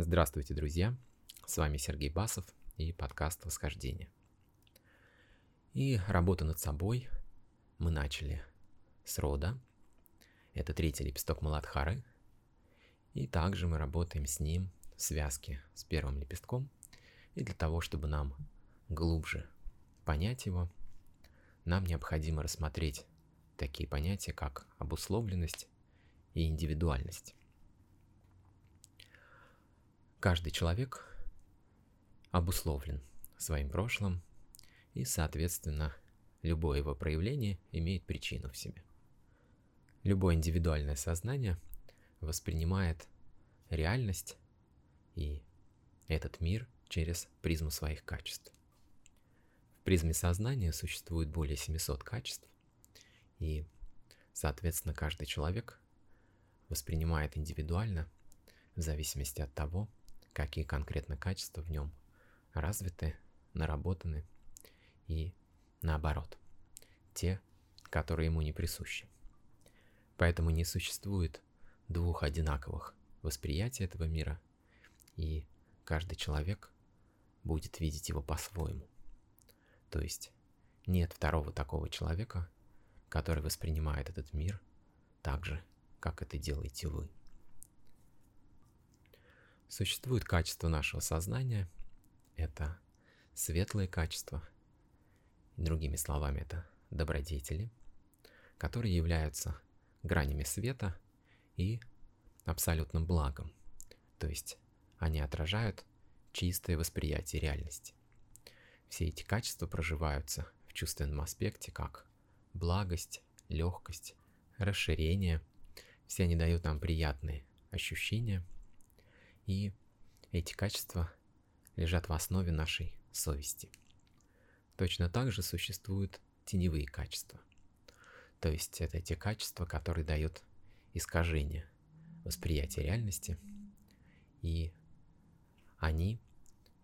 Здравствуйте, друзья! С вами Сергей Басов и подкаст «Восхождение». И работу над собой мы начали с рода. Это третий лепесток Маладхары. И также мы работаем с ним в связке с первым лепестком. И для того, чтобы нам глубже понять его, нам необходимо рассмотреть такие понятия, как обусловленность и индивидуальность. Каждый человек обусловлен своим прошлым, и, соответственно, любое его проявление имеет причину в себе. Любое индивидуальное сознание воспринимает реальность и этот мир через призму своих качеств. В призме сознания существует более 700 качеств, и, соответственно, каждый человек воспринимает индивидуально в зависимости от того, какие конкретно качества в нем развиты, наработаны и наоборот, те, которые ему не присущи. Поэтому не существует двух одинаковых восприятий этого мира, и каждый человек будет видеть его по-своему. То есть нет второго такого человека, который воспринимает этот мир так же, как это делаете вы. Существует качество нашего сознания. Это светлые качества. Другими словами, это добродетели, которые являются гранями света и абсолютным благом. То есть они отражают чистое восприятие реальности. Все эти качества проживаются в чувственном аспекте как благость, легкость, расширение. Все они дают нам приятные ощущения – и эти качества лежат в основе нашей совести. Точно так же существуют теневые качества. То есть это те качества, которые дают искажение восприятия реальности, и они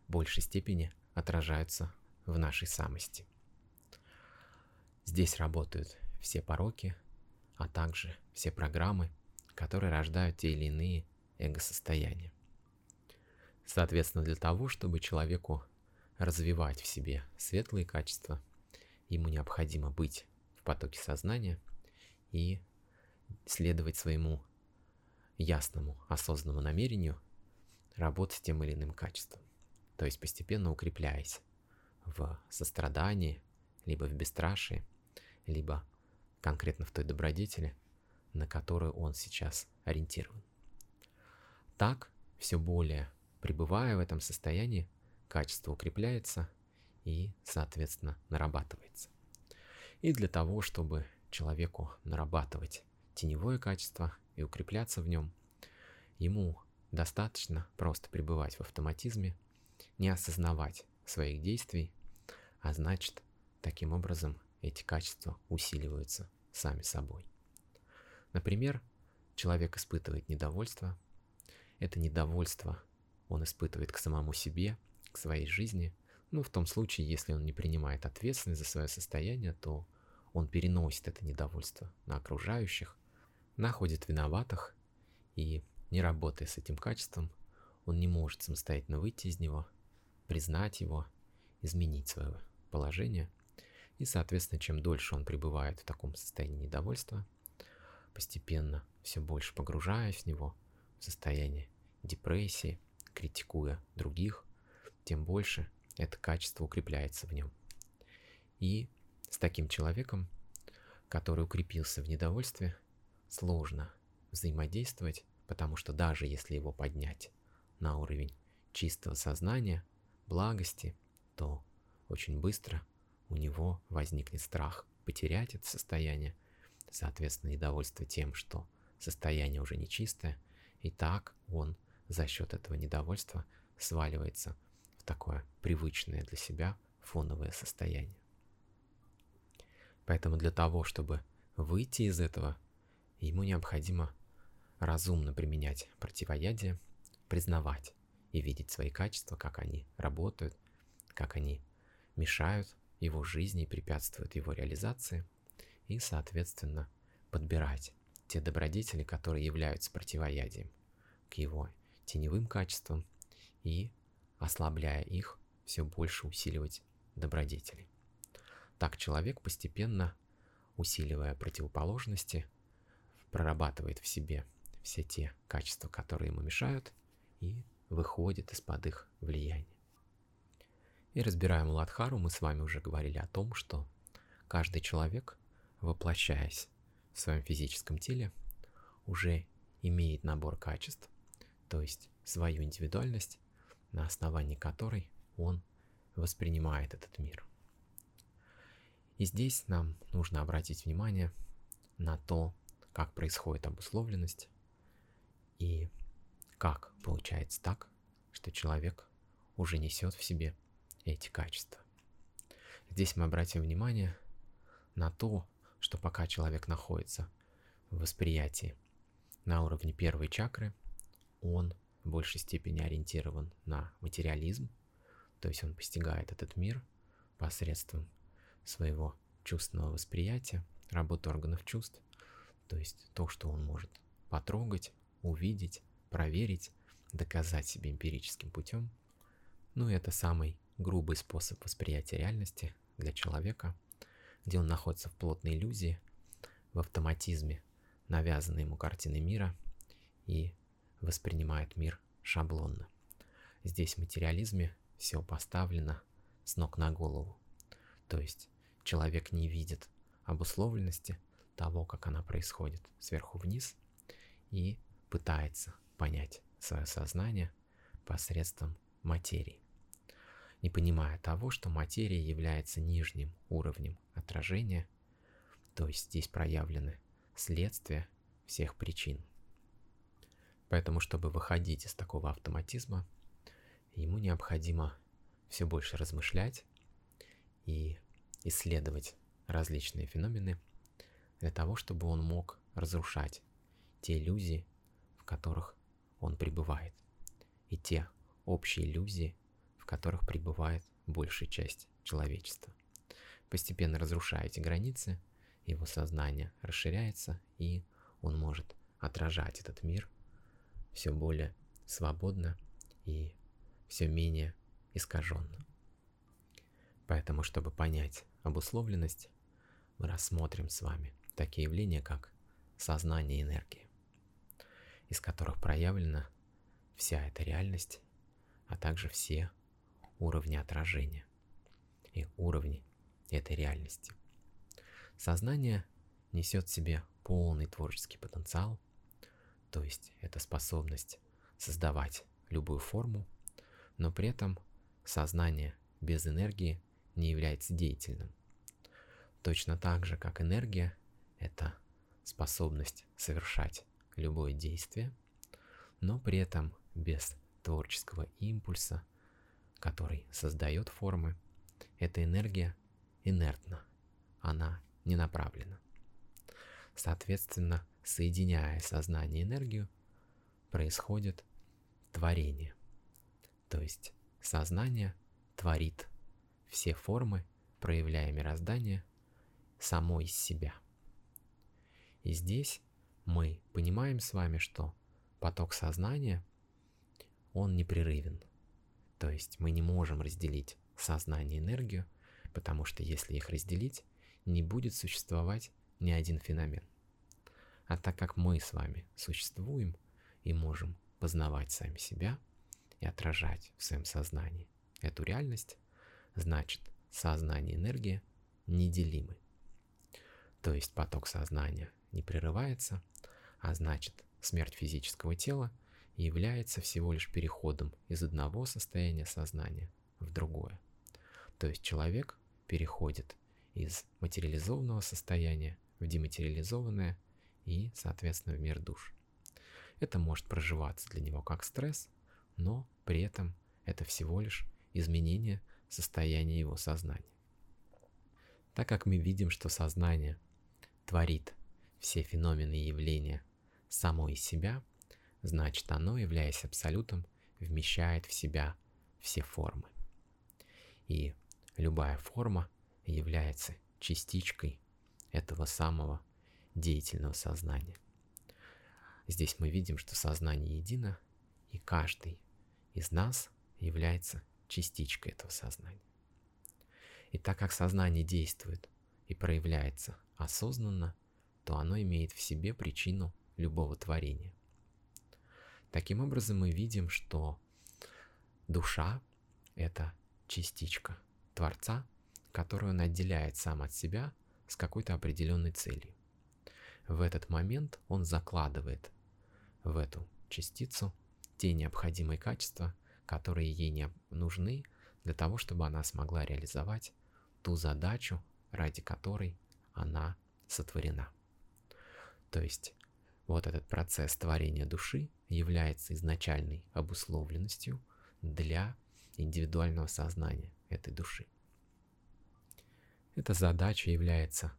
в большей степени отражаются в нашей самости. Здесь работают все пороки, а также все программы, которые рождают те или иные эго-состояния. Соответственно, для того, чтобы человеку развивать в себе светлые качества, ему необходимо быть в потоке сознания и следовать своему ясному, осознанному намерению работать тем или иным качеством. То есть постепенно укрепляясь в сострадании, либо в бесстрашии, либо конкретно в той добродетели, на которую он сейчас ориентирован. Так все более пребывая в этом состоянии, качество укрепляется и, соответственно, нарабатывается. И для того, чтобы человеку нарабатывать теневое качество и укрепляться в нем, ему достаточно просто пребывать в автоматизме, не осознавать своих действий, а значит, таким образом эти качества усиливаются сами собой. Например, человек испытывает недовольство. Это недовольство он испытывает к самому себе, к своей жизни. Ну, в том случае, если он не принимает ответственность за свое состояние, то он переносит это недовольство на окружающих, находит виноватых, и не работая с этим качеством, он не может самостоятельно выйти из него, признать его, изменить свое положение. И, соответственно, чем дольше он пребывает в таком состоянии недовольства, постепенно все больше погружаясь в него, в состояние депрессии, критикуя других, тем больше это качество укрепляется в нем. И с таким человеком, который укрепился в недовольстве, сложно взаимодействовать, потому что даже если его поднять на уровень чистого сознания, благости, то очень быстро у него возникнет страх потерять это состояние, соответственно, недовольство тем, что состояние уже нечистое, и так он за счет этого недовольства сваливается в такое привычное для себя фоновое состояние. Поэтому для того, чтобы выйти из этого, ему необходимо разумно применять противоядие, признавать и видеть свои качества, как они работают, как они мешают его жизни и препятствуют его реализации, и, соответственно, подбирать те добродетели, которые являются противоядием к его теневым качествам и, ослабляя их, все больше усиливать добродетели. Так человек постепенно, усиливая противоположности, прорабатывает в себе все те качества, которые ему мешают, и выходит из-под их влияния. И разбирая Муладхару, мы с вами уже говорили о том, что каждый человек, воплощаясь в своем физическом теле, уже имеет набор качеств, то есть свою индивидуальность, на основании которой он воспринимает этот мир. И здесь нам нужно обратить внимание на то, как происходит обусловленность и как получается так, что человек уже несет в себе эти качества. Здесь мы обратим внимание на то, что пока человек находится в восприятии на уровне первой чакры, он в большей степени ориентирован на материализм, то есть он постигает этот мир посредством своего чувственного восприятия, работы органов чувств, то есть то, что он может потрогать, увидеть, проверить, доказать себе эмпирическим путем. Ну и это самый грубый способ восприятия реальности для человека, где он находится в плотной иллюзии, в автоматизме, навязанной ему картины мира и воспринимает мир шаблонно. Здесь в материализме все поставлено с ног на голову. То есть человек не видит обусловленности того, как она происходит сверху вниз, и пытается понять свое сознание посредством материи, не понимая того, что материя является нижним уровнем отражения, то есть здесь проявлены следствия всех причин. Поэтому, чтобы выходить из такого автоматизма, ему необходимо все больше размышлять и исследовать различные феномены для того, чтобы он мог разрушать те иллюзии, в которых он пребывает, и те общие иллюзии, в которых пребывает большая часть человечества. Постепенно разрушая эти границы, его сознание расширяется, и он может отражать этот мир все более свободно и все менее искаженно. Поэтому, чтобы понять обусловленность, мы рассмотрим с вами такие явления, как сознание и энергия, из которых проявлена вся эта реальность, а также все уровни отражения и уровни этой реальности. Сознание несет в себе полный творческий потенциал, то есть это способность создавать любую форму, но при этом сознание без энергии не является деятельным. Точно так же, как энергия – это способность совершать любое действие, но при этом без творческого импульса, который создает формы, эта энергия инертна, она не направлена. Соответственно, соединяя сознание и энергию, происходит творение. То есть сознание творит все формы, проявляя мироздание само из себя. И здесь мы понимаем с вами, что поток сознания, он непрерывен. То есть мы не можем разделить сознание и энергию, потому что если их разделить, не будет существовать ни один феномен. А так как мы с вами существуем и можем познавать сами себя и отражать в своем сознании эту реальность, значит сознание и энергия неделимы. То есть поток сознания не прерывается, а значит смерть физического тела является всего лишь переходом из одного состояния сознания в другое. То есть человек переходит из материализованного состояния в дематериализованное и, соответственно, в мир душ. Это может проживаться для него как стресс, но при этом это всего лишь изменение состояния его сознания. Так как мы видим, что сознание творит все феномены и явления само из себя, значит оно, являясь абсолютом, вмещает в себя все формы. И любая форма является частичкой этого самого деятельного сознания. Здесь мы видим, что сознание едино, И каждый из нас является частичкой этого сознания. И так как сознание действует и проявляется осознанно, то оно имеет в себе причину любого творения. Таким образом, мы видим, что душа — это частичка Творца, которую он отделяет сам от себя с какой-то определенной целью. В этот момент он закладывает в эту частицу те необходимые качества, которые ей не нужны для того, чтобы она смогла реализовать ту задачу, ради которой она сотворена. То есть вот этот процесс творения души является изначальной обусловленностью для индивидуального сознания этой души. Эта задача является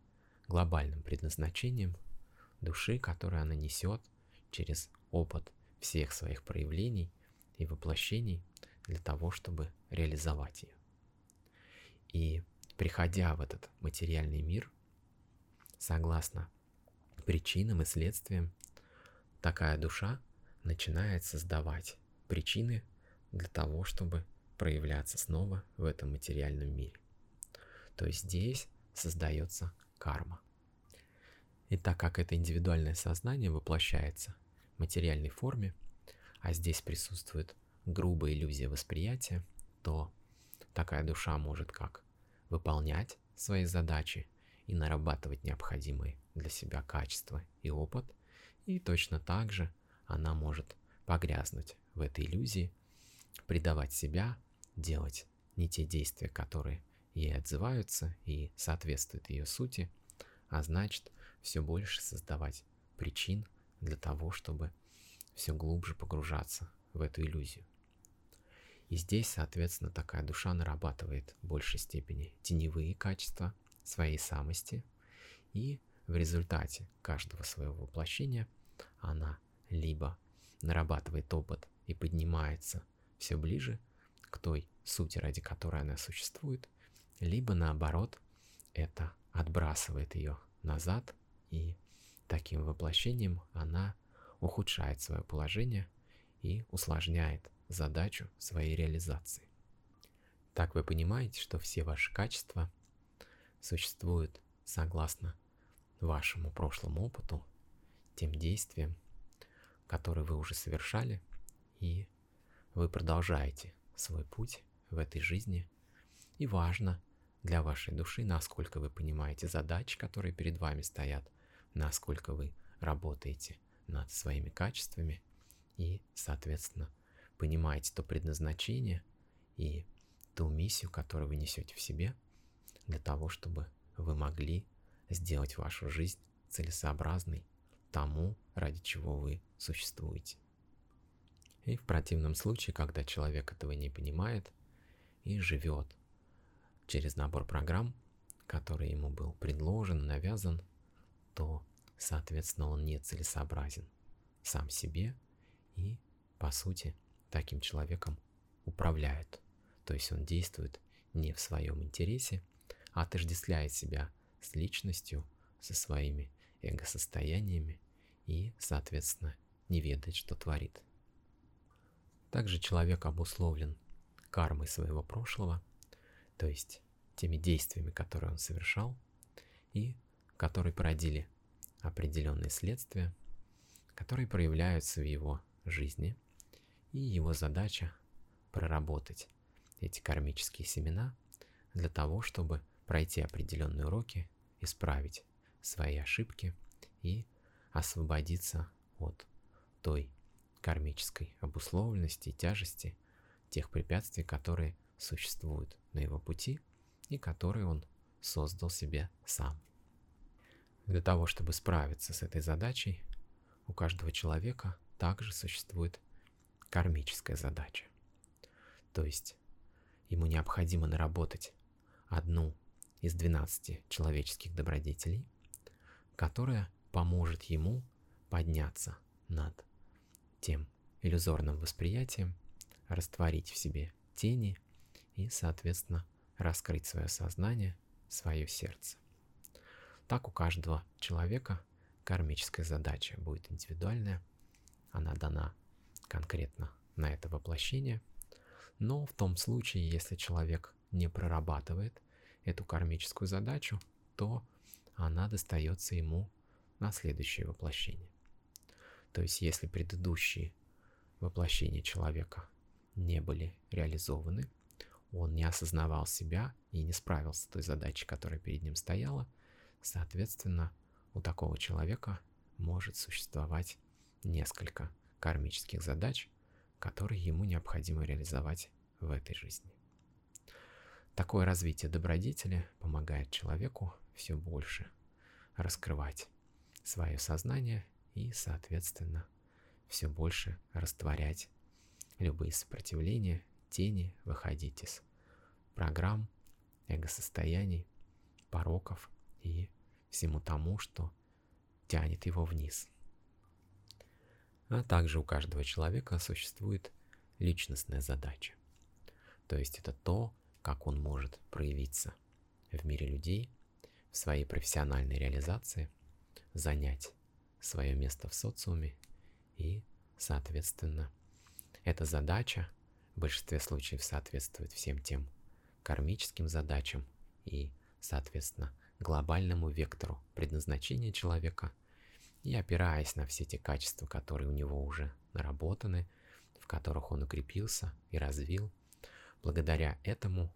глобальным предназначением души, которое она несет через опыт всех своих проявлений и воплощений для того, чтобы реализовать ее. И приходя в этот материальный мир, согласно причинам и следствиям, такая душа начинает создавать причины для того, чтобы проявляться снова в этом материальном мире. То есть здесь создается карма. И так как это индивидуальное сознание воплощается в материальной форме, а здесь присутствует грубая иллюзия восприятия, то такая душа может как выполнять свои задачи и нарабатывать необходимые для себя качества и опыт, и точно так же она может погрязнуть в этой иллюзии, предавать себя, делать не те действия, которые ей отзываются и соответствуют ее сути, а значит все больше создавать причин для того, чтобы все глубже погружаться в эту иллюзию. И здесь, соответственно, такая душа нарабатывает в большей степени теневые качества своей самости, и в результате каждого своего воплощения она либо нарабатывает опыт и поднимается все ближе к той сути, ради которой она существует, либо наоборот, это отбрасывает ее назад и таким воплощением она ухудшает свое положение и усложняет задачу своей реализации. Так вы понимаете, что все ваши качества существуют согласно вашему прошлому опыту, тем действиям, которые вы уже совершали, и вы продолжаете свой путь в этой жизни. И важно для вашей души, насколько вы понимаете задачи, которые перед вами стоят, насколько вы работаете над своими качествами и, соответственно, понимаете то предназначение и ту миссию, которую вы несете в себе, для того, чтобы вы могли сделать вашу жизнь целесообразной тому, ради чего вы существуете. И в противном случае, когда человек этого не понимает и живет через набор программ, который ему был предложен, навязан, то, соответственно, он не целесообразен сам себе и, по сути, таким человеком управляют. То есть он действует не в своем интересе, а отождествляет себя с личностью, со своими эго-состояниями и, соответственно, не ведает, что творит. Также человек обусловлен кармой своего прошлого, то есть теми действиями, которые он совершал, и которые породили определенные следствия, которые проявляются в его жизни, и его задача проработать эти кармические семена для того, чтобы пройти определенные уроки, исправить свои ошибки и освободиться от той кармической обусловленности, тяжести тех препятствий, которые существуют на его пути и которые он создал себе сам. Для того, чтобы справиться с этой задачей, у каждого человека также существует кармическая задача. То есть ему необходимо наработать одну из 12 человеческих добродетелей, которая поможет ему подняться над тем иллюзорным восприятием, растворить в себе тени и, соответственно, раскрыть свое сознание, свое сердце. Так у каждого человека кармическая задача будет индивидуальная, она дана конкретно на это воплощение, но в том случае, если человек не прорабатывает эту кармическую задачу, то она достается ему на следующее воплощение. То есть если предыдущие воплощения человека не были реализованы, он не осознавал себя и не справился с той задачей, которая перед ним стояла, соответственно, у такого человека может существовать несколько кармических задач, которые ему необходимо реализовать в этой жизни. Такое развитие добродетели помогает человеку все больше раскрывать свое сознание и, соответственно, все больше растворять любые сопротивления, тени, выходить из программ, эго-состояний, пороков и всему тому, что тянет его вниз. А также у каждого человека существует личностная задача. То есть это то, как он может проявиться в мире людей, в своей профессиональной реализации, занять свое место в социуме и, соответственно, эта задача в большинстве случаев соответствует всем тем кармическим задачам и, соответственно, глобальному вектору предназначения человека. И опираясь на все те качества, которые у него уже наработаны, в которых он укрепился и развил, благодаря этому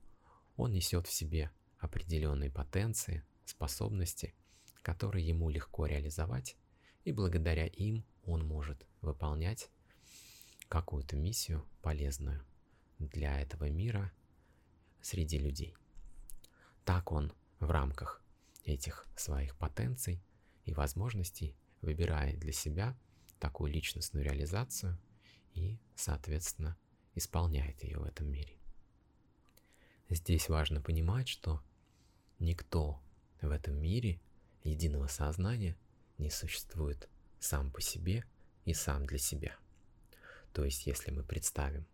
он несет в себе определенные потенции, способности, которые ему легко реализовать, и благодаря им он может выполнять какую-то миссию полезную для этого мира среди людей. Так он в рамках этих своих потенций и возможностей выбирает для себя такую личностную реализацию и, соответственно, исполняет ее в этом мире. Здесь важно понимать, что никто в этом мире единого сознания не существует сам по себе и сам для себя. То есть, если мы представим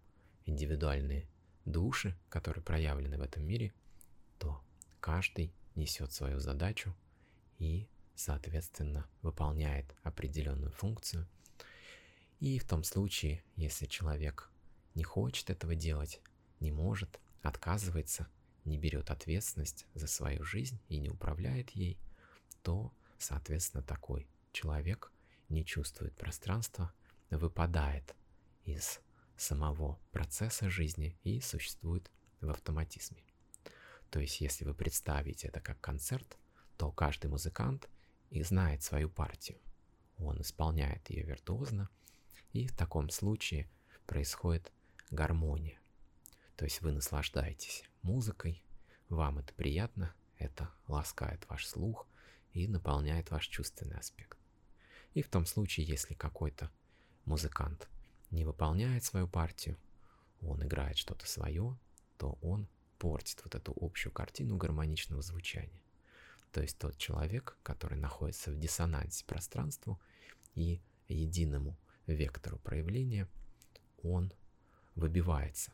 индивидуальные души, которые проявлены в этом мире, то каждый несет свою задачу и, соответственно, выполняет определенную функцию. И в том случае, если человек не хочет этого делать, не может, отказывается, не берет ответственность за свою жизнь и не управляет ей, то, соответственно, такой человек не чувствует пространства, выпадает из самого процесса жизни и существует в автоматизме. То есть, если вы представите это как концерт, то каждый музыкант и знает свою партию. Он исполняет ее виртуозно, и в таком случае происходит гармония. То есть вы наслаждаетесь музыкой, вам это приятно, это ласкает ваш слух и наполняет ваш чувственный аспект. И в том случае, если какой-то музыкант не выполняет свою партию, он играет что-то свое, то он портит вот эту общую картину гармоничного звучания. То есть тот человек, который находится в диссонансе пространству и единому вектору проявления, он выбивается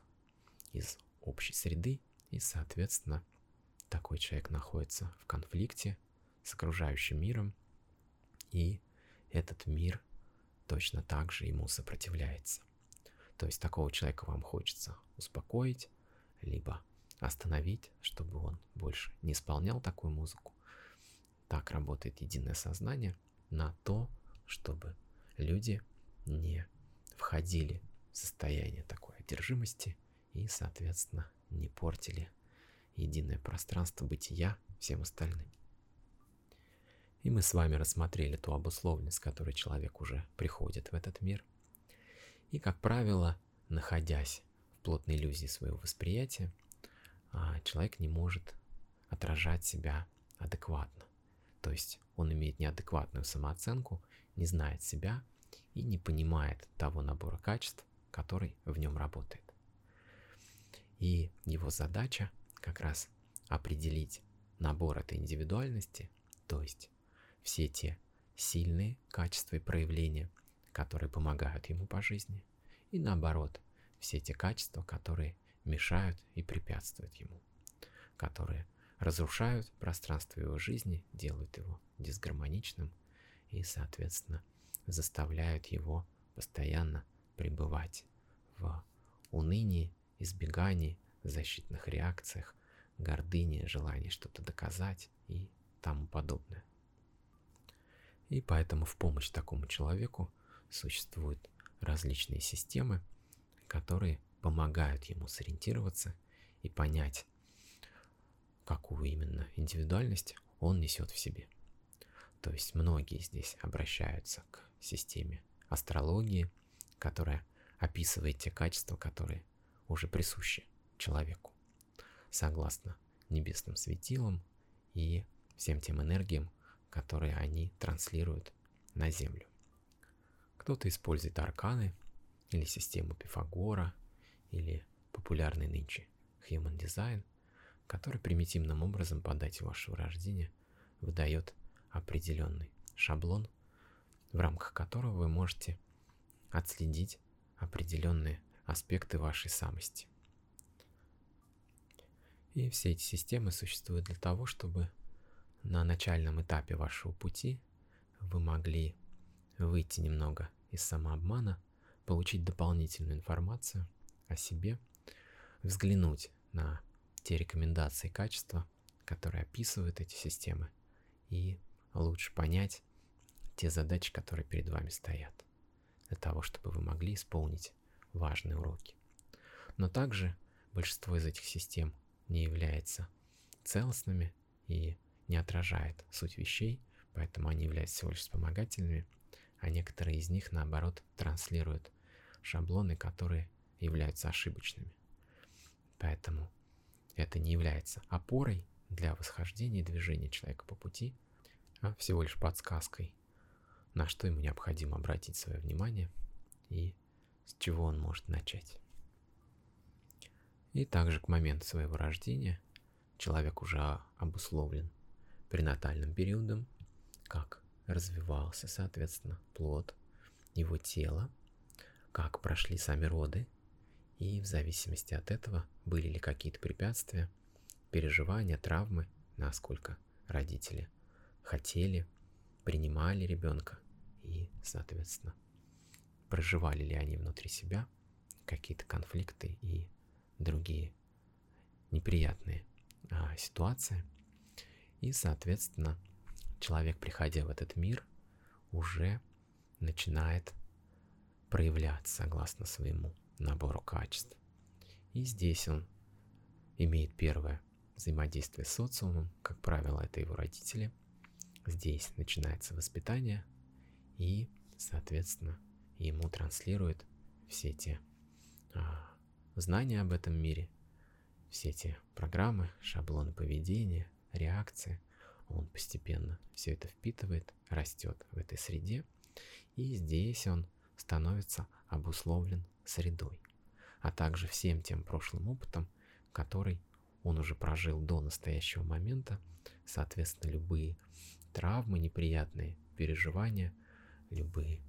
из общей среды, и, соответственно, такой человек находится в конфликте с окружающим миром, и этот мир точно так же ему сопротивляется. То есть такого человека вам хочется успокоить, либо остановить, чтобы он больше не исполнял такую музыку. Так работает единое сознание на то, чтобы люди не входили в состояние такой одержимости и, соответственно, не портили единое пространство бытия всем остальным. И мы с вами рассмотрели ту обусловленность, с которой человек уже приходит в этот мир. И, как правило, находясь в плотной иллюзии своего восприятия, а, человек не может отражать себя адекватно. То есть он имеет неадекватную самооценку, не знает себя и не понимает того набора качеств, который в нем работает. И его задача как раз определить набор этой индивидуальности, то есть все те сильные качества и проявления, которые помогают ему по жизни, и наоборот, все те качества, которые мешают и препятствуют ему, которые разрушают пространство его жизни, делают его дисгармоничным и, соответственно, заставляют его постоянно пребывать в унынии, избегании, защитных реакциях, гордыне, желании что-то доказать и тому подобное. И поэтому в помощь такому человеку существуют различные системы, которые помогают ему сориентироваться и понять, какую именно индивидуальность он несет в себе. То есть многие здесь обращаются к системе астрологии, которая описывает те качества, которые уже присущи человеку, согласно небесным светилам и всем тем энергиям, которые они транслируют на Землю. Кто-то использует арканы или систему Пифагора, или популярный нынче Human Design, который примитивным образом по дате вашего рождения выдает определенный шаблон, в рамках которого вы можете отследить определенные аспекты вашей самости. И все эти системы существуют для того, чтобы на начальном этапе вашего пути вы могли выйти немного из самообмана, получить дополнительную информацию о себе, взглянуть на те рекомендации и качества, которые описывают эти системы, и лучше понять те задачи, которые перед вами стоят, для того, чтобы вы могли исполнить важные уроки. Но также большинство из этих систем не является целостными и не отражает суть вещей, поэтому они являются всего лишь вспомогательными, а некоторые из них, наоборот, транслируют шаблоны, которые являются ошибочными. Поэтому это не является опорой для восхождения и движения человека по пути, а всего лишь подсказкой, на что ему необходимо обратить свое внимание и с чего он может начать. И также к моменту своего рождения человек уже обусловлен пренатальным периодом, как развивался, соответственно, плод его тела, как прошли сами роды, и в зависимости от этого были ли какие-то препятствия, переживания, травмы, насколько родители хотели, принимали ребенка и, соответственно, проживали ли они внутри себя какие-то конфликты и другие неприятные а, ситуации – и, соответственно, человек, приходя в этот мир, уже начинает проявляться согласно своему набору качеств. И здесь он имеет первое взаимодействие с социумом, как правило, это его родители. Здесь начинается воспитание, и, соответственно, ему транслируют все те а, знания об этом мире, все те программы, шаблоны поведения, реакции. Он постепенно все это впитывает, растет в этой среде, и здесь он становится обусловлен средой, а также всем тем прошлым опытом, который он уже прожил до настоящего момента, соответственно, любые травмы, неприятные переживания, любые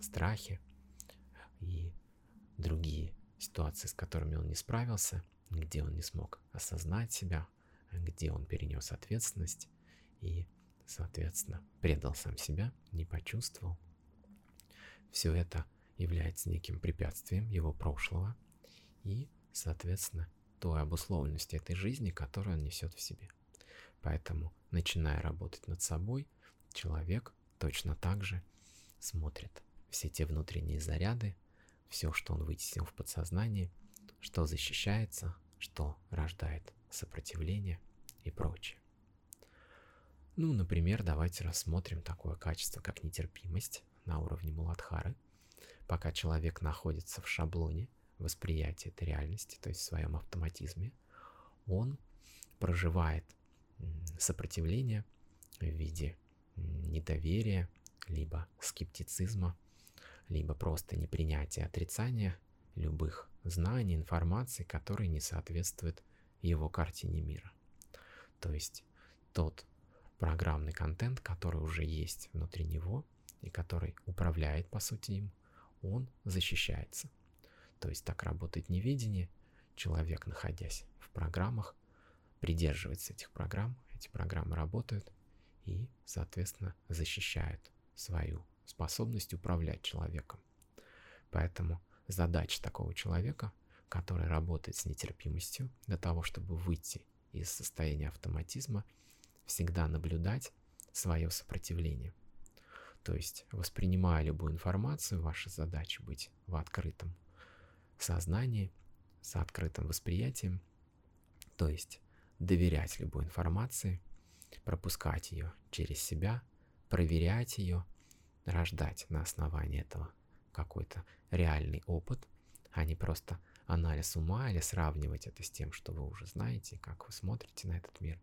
страхи и другие ситуации, с которыми он не справился, где он не смог осознать себя, где он перенес ответственность и, соответственно, предал сам себя, не почувствовал. Все это является неким препятствием его прошлого и, соответственно, той обусловленности этой жизни, которую он несет в себе. Поэтому, начиная работать над собой, человек точно так же смотрит все те внутренние заряды, все, что он вытеснил в подсознании, что защищается, что рождает сопротивление и прочее. Ну, например, давайте рассмотрим такое качество, как нетерпимость на уровне Муладхары. Пока человек находится в шаблоне восприятия этой реальности, то есть в своем автоматизме, он проживает сопротивление в виде недоверия, либо скептицизма, либо просто непринятия, отрицания любых знаний, информации, которые не соответствуют его картине мира. То есть тот программный контент, который уже есть внутри него и который управляет, по сути, им, он защищается. То есть так работает неведение. Человек, находясь в программах, придерживается этих программ, эти программы работают и, соответственно, защищают свою способность управлять человеком. Поэтому задача такого человека, который работает с нетерпимостью, для того, чтобы выйти из состояния автоматизма, всегда наблюдать свое сопротивление. То есть, воспринимая любую информацию, ваша задача быть в открытом сознании, с открытым восприятием, то есть доверять любой информации, пропускать ее через себя, проверять ее, рождать на основании этого какой-то реальный опыт, а не просто анализ ума или сравнивать это с тем, что вы уже знаете, как вы смотрите на этот мир.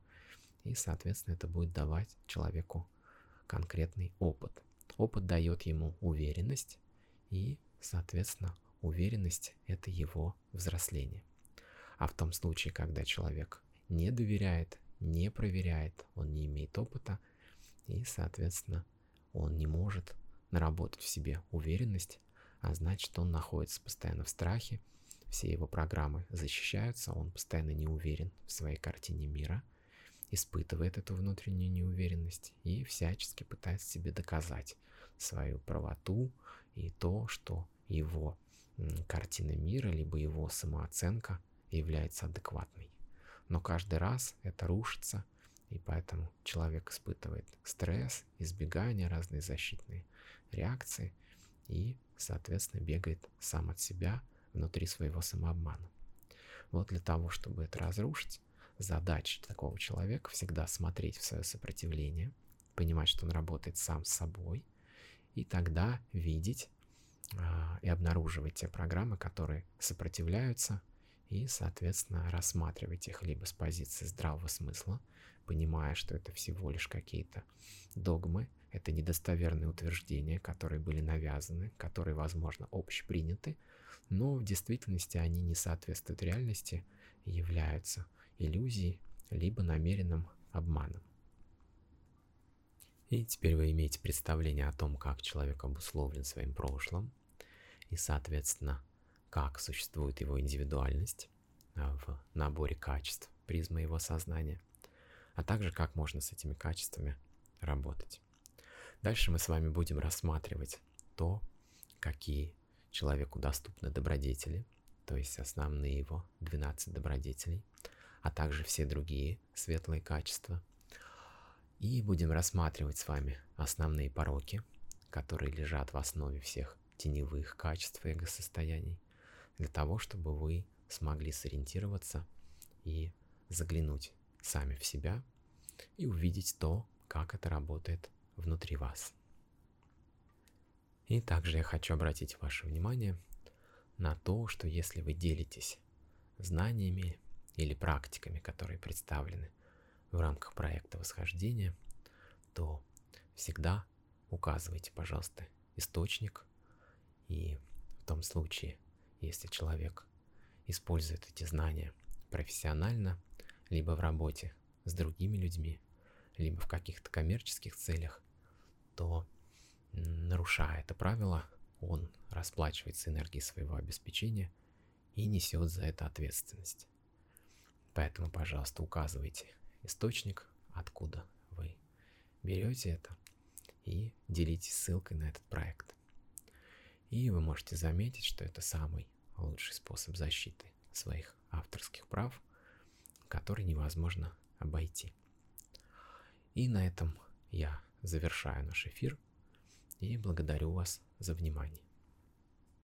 И, соответственно, это будет давать человеку конкретный опыт. Опыт дает ему уверенность, и, соответственно, уверенность – это его взросление. А в том случае, когда человек не доверяет, не проверяет, он не имеет опыта, и, соответственно, он не может наработать в себе уверенность, а значит, он находится постоянно в страхе, все его программы защищаются, он постоянно не уверен в своей картине мира, испытывает эту внутреннюю неуверенность и всячески пытается себе доказать свою правоту и то, что его картина мира, либо его самооценка является адекватной. Но каждый раз это рушится, и поэтому человек испытывает стресс, избегание, разные защитные реакции и, соответственно, бегает сам от себя внутри своего самообмана. Вот для того, чтобы это разрушить, задача такого человека всегда смотреть в свое сопротивление, понимать, что он работает сам с собой, и тогда видеть э, и обнаруживать те программы, которые сопротивляются, и, соответственно, рассматривать их либо с позиции здравого смысла, понимая, что это всего лишь какие-то догмы, это недостоверные утверждения, которые были навязаны, которые, возможно, общеприняты, но в действительности они не соответствуют реальности и являются иллюзией, либо намеренным обманом. И теперь вы имеете представление о том, как человек обусловлен своим прошлым, и, соответственно, как существует его индивидуальность а, в наборе качеств призмы его сознания, а также как можно с этими качествами работать. Дальше мы с вами будем рассматривать то, какие человеку доступны добродетели, то есть основные его 12 добродетелей, а также все другие светлые качества. И будем рассматривать с вами основные пороки, которые лежат в основе всех теневых качеств эго-состояний, для того, чтобы вы смогли сориентироваться и заглянуть сами в себя и увидеть то, как это работает внутри вас. И также я хочу обратить ваше внимание на то, что если вы делитесь знаниями или практиками, которые представлены в рамках проекта восхождения, то всегда указывайте, пожалуйста, источник. И в том случае, если человек использует эти знания профессионально, либо в работе с другими людьми, либо в каких-то коммерческих целях, то нарушая это правило, он расплачивается энергией своего обеспечения и несет за это ответственность. Поэтому, пожалуйста, указывайте источник, откуда вы берете это, и делитесь ссылкой на этот проект. И вы можете заметить, что это самый лучший способ защиты своих авторских прав, который невозможно обойти. И на этом я завершаю наш эфир и благодарю вас за внимание.